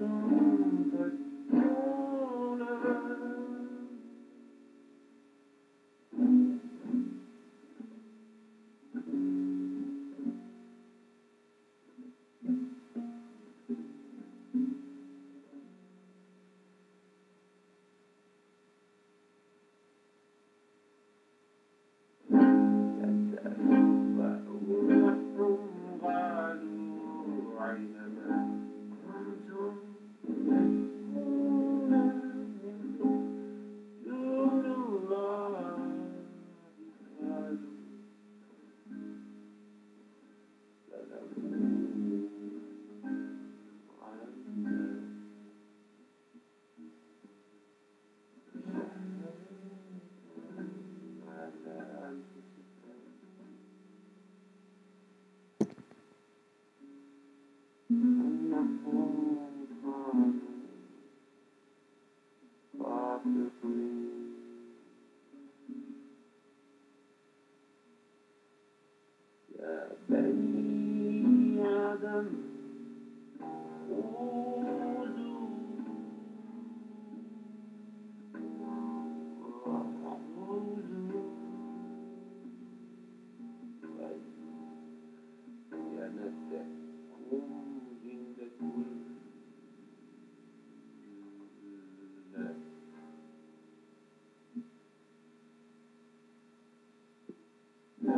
Mm-hmm. Russia.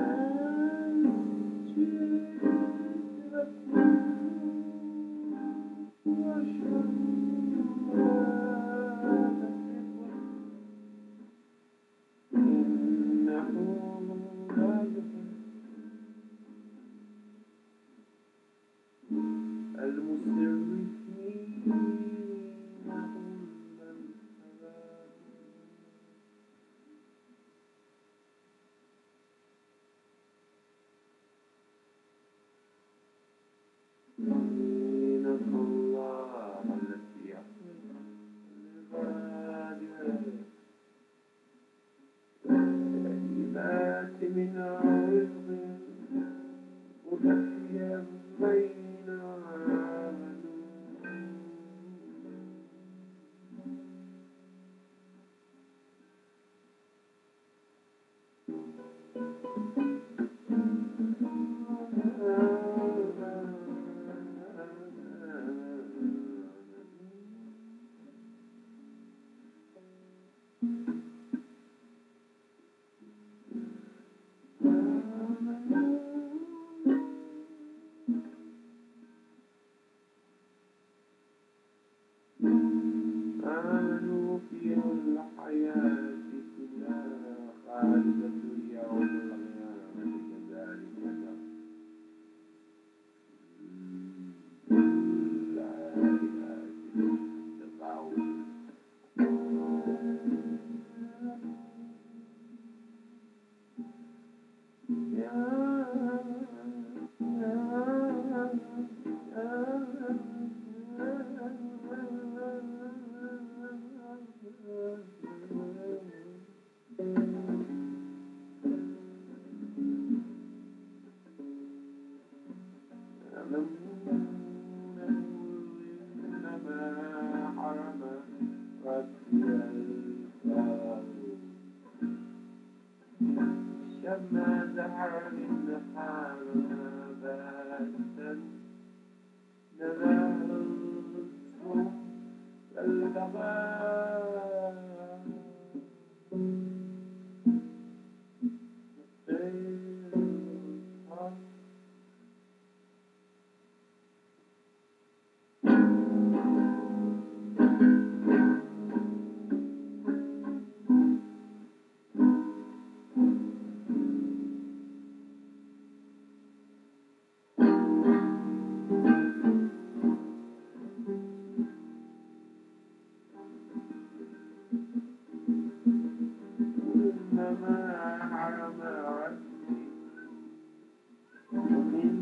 آمنوا في never, never, never, never,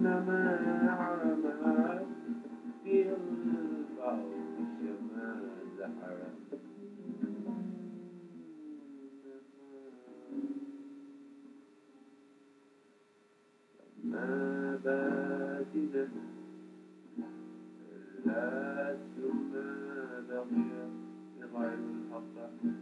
إنما حرم ربي الفواحش ما زهر ما بادنا لا ما بغي بغير الحق.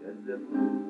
كذبوا.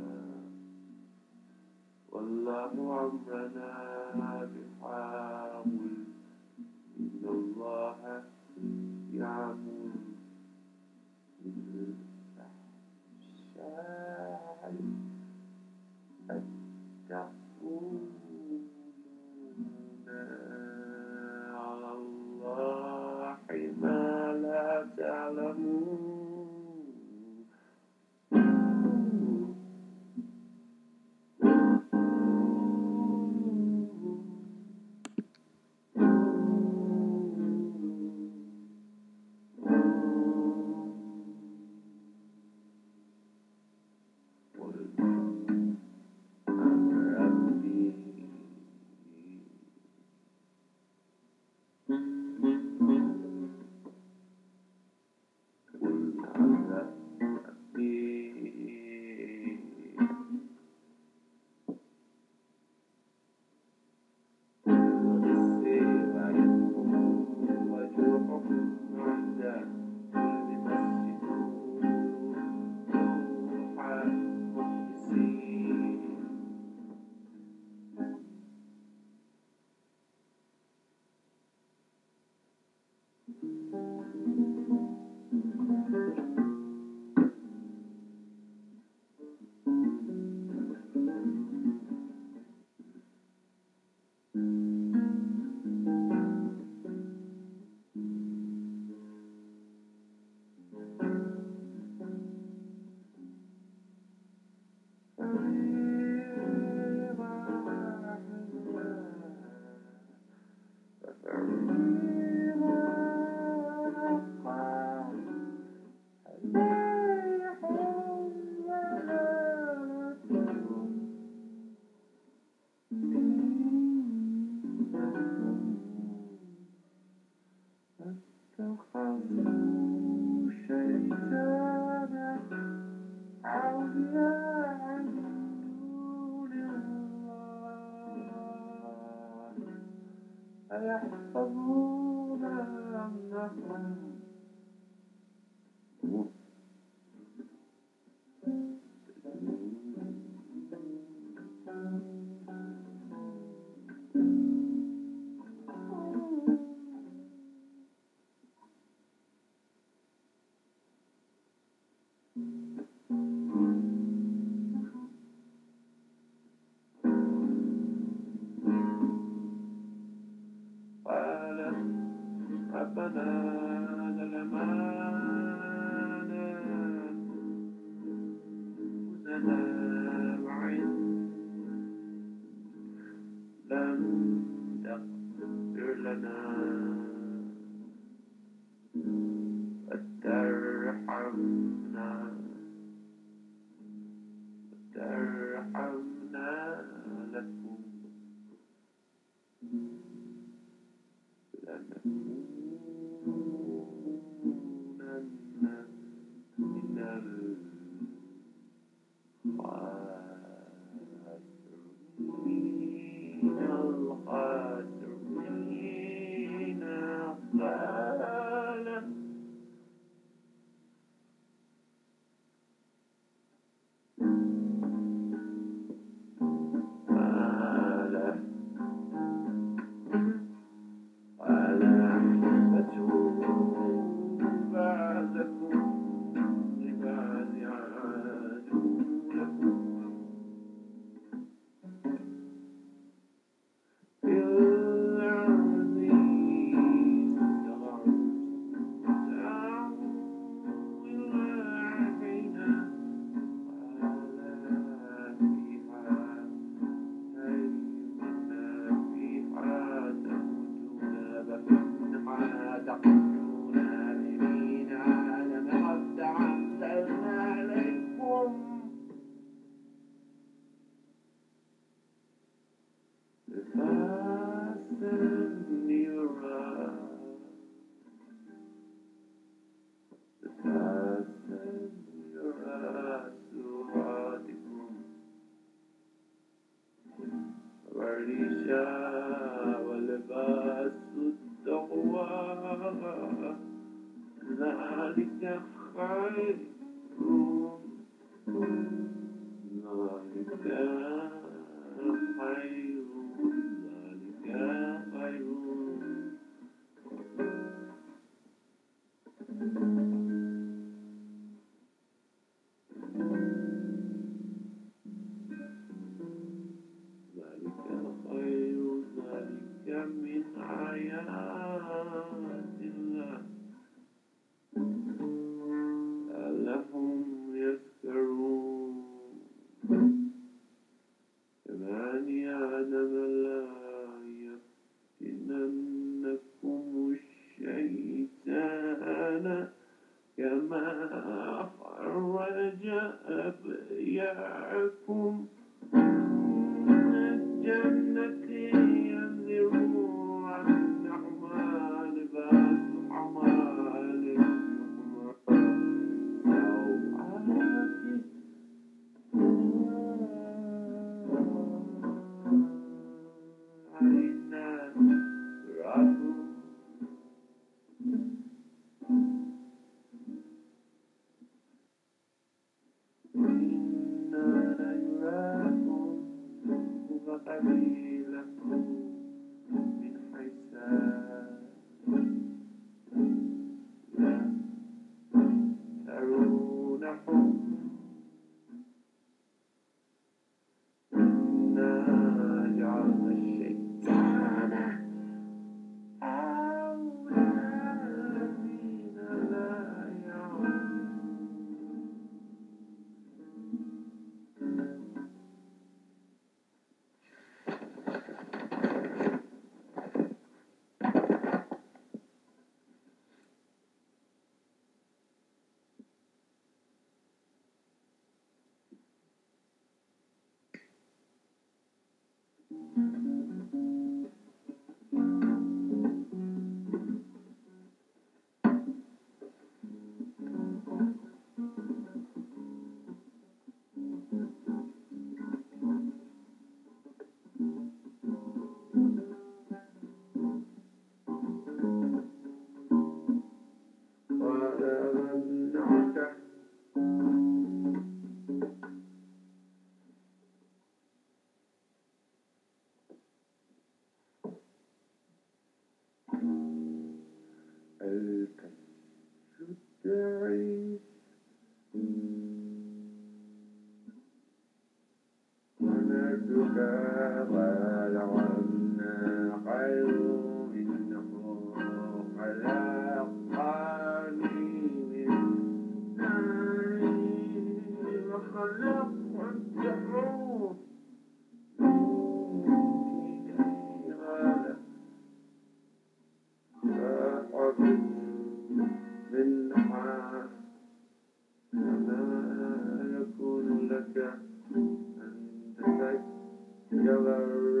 والله أمرنا بحاول إن الله يعمل Thank you. أولياء من دون الله أيحسبون أنهم Mm-hmm. and the sights together.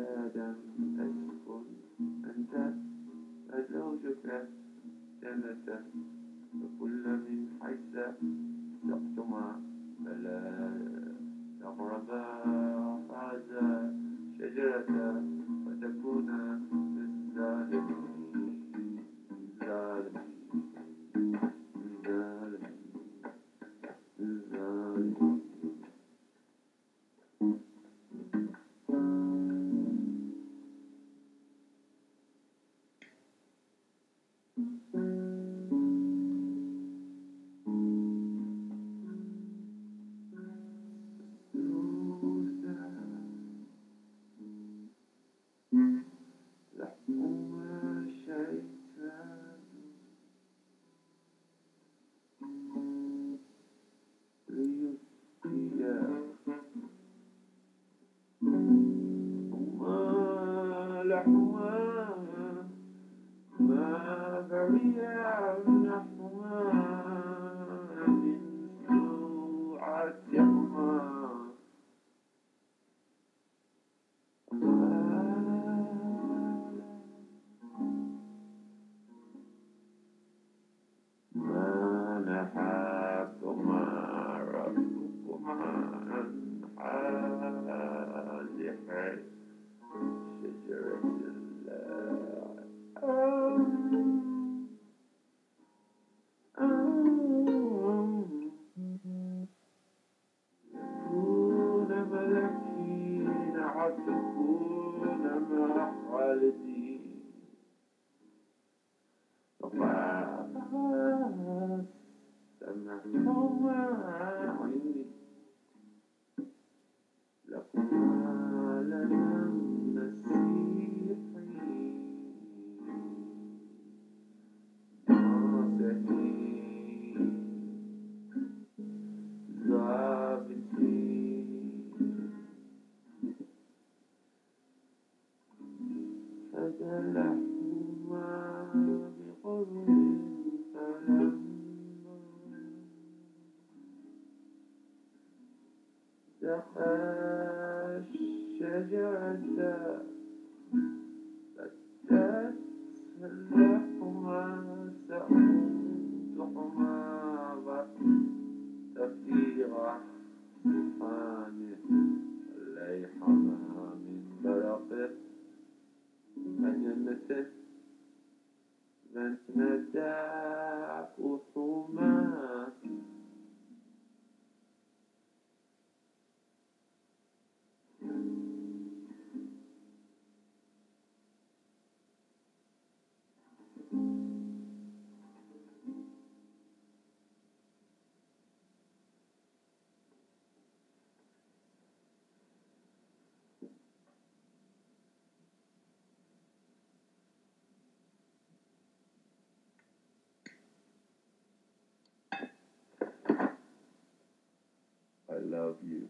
آدم أسف أنت؟ أزوجك جنة فكل من حيث سقتما فلا تقربا هذا شجرة وتكون من ظالمين I love you.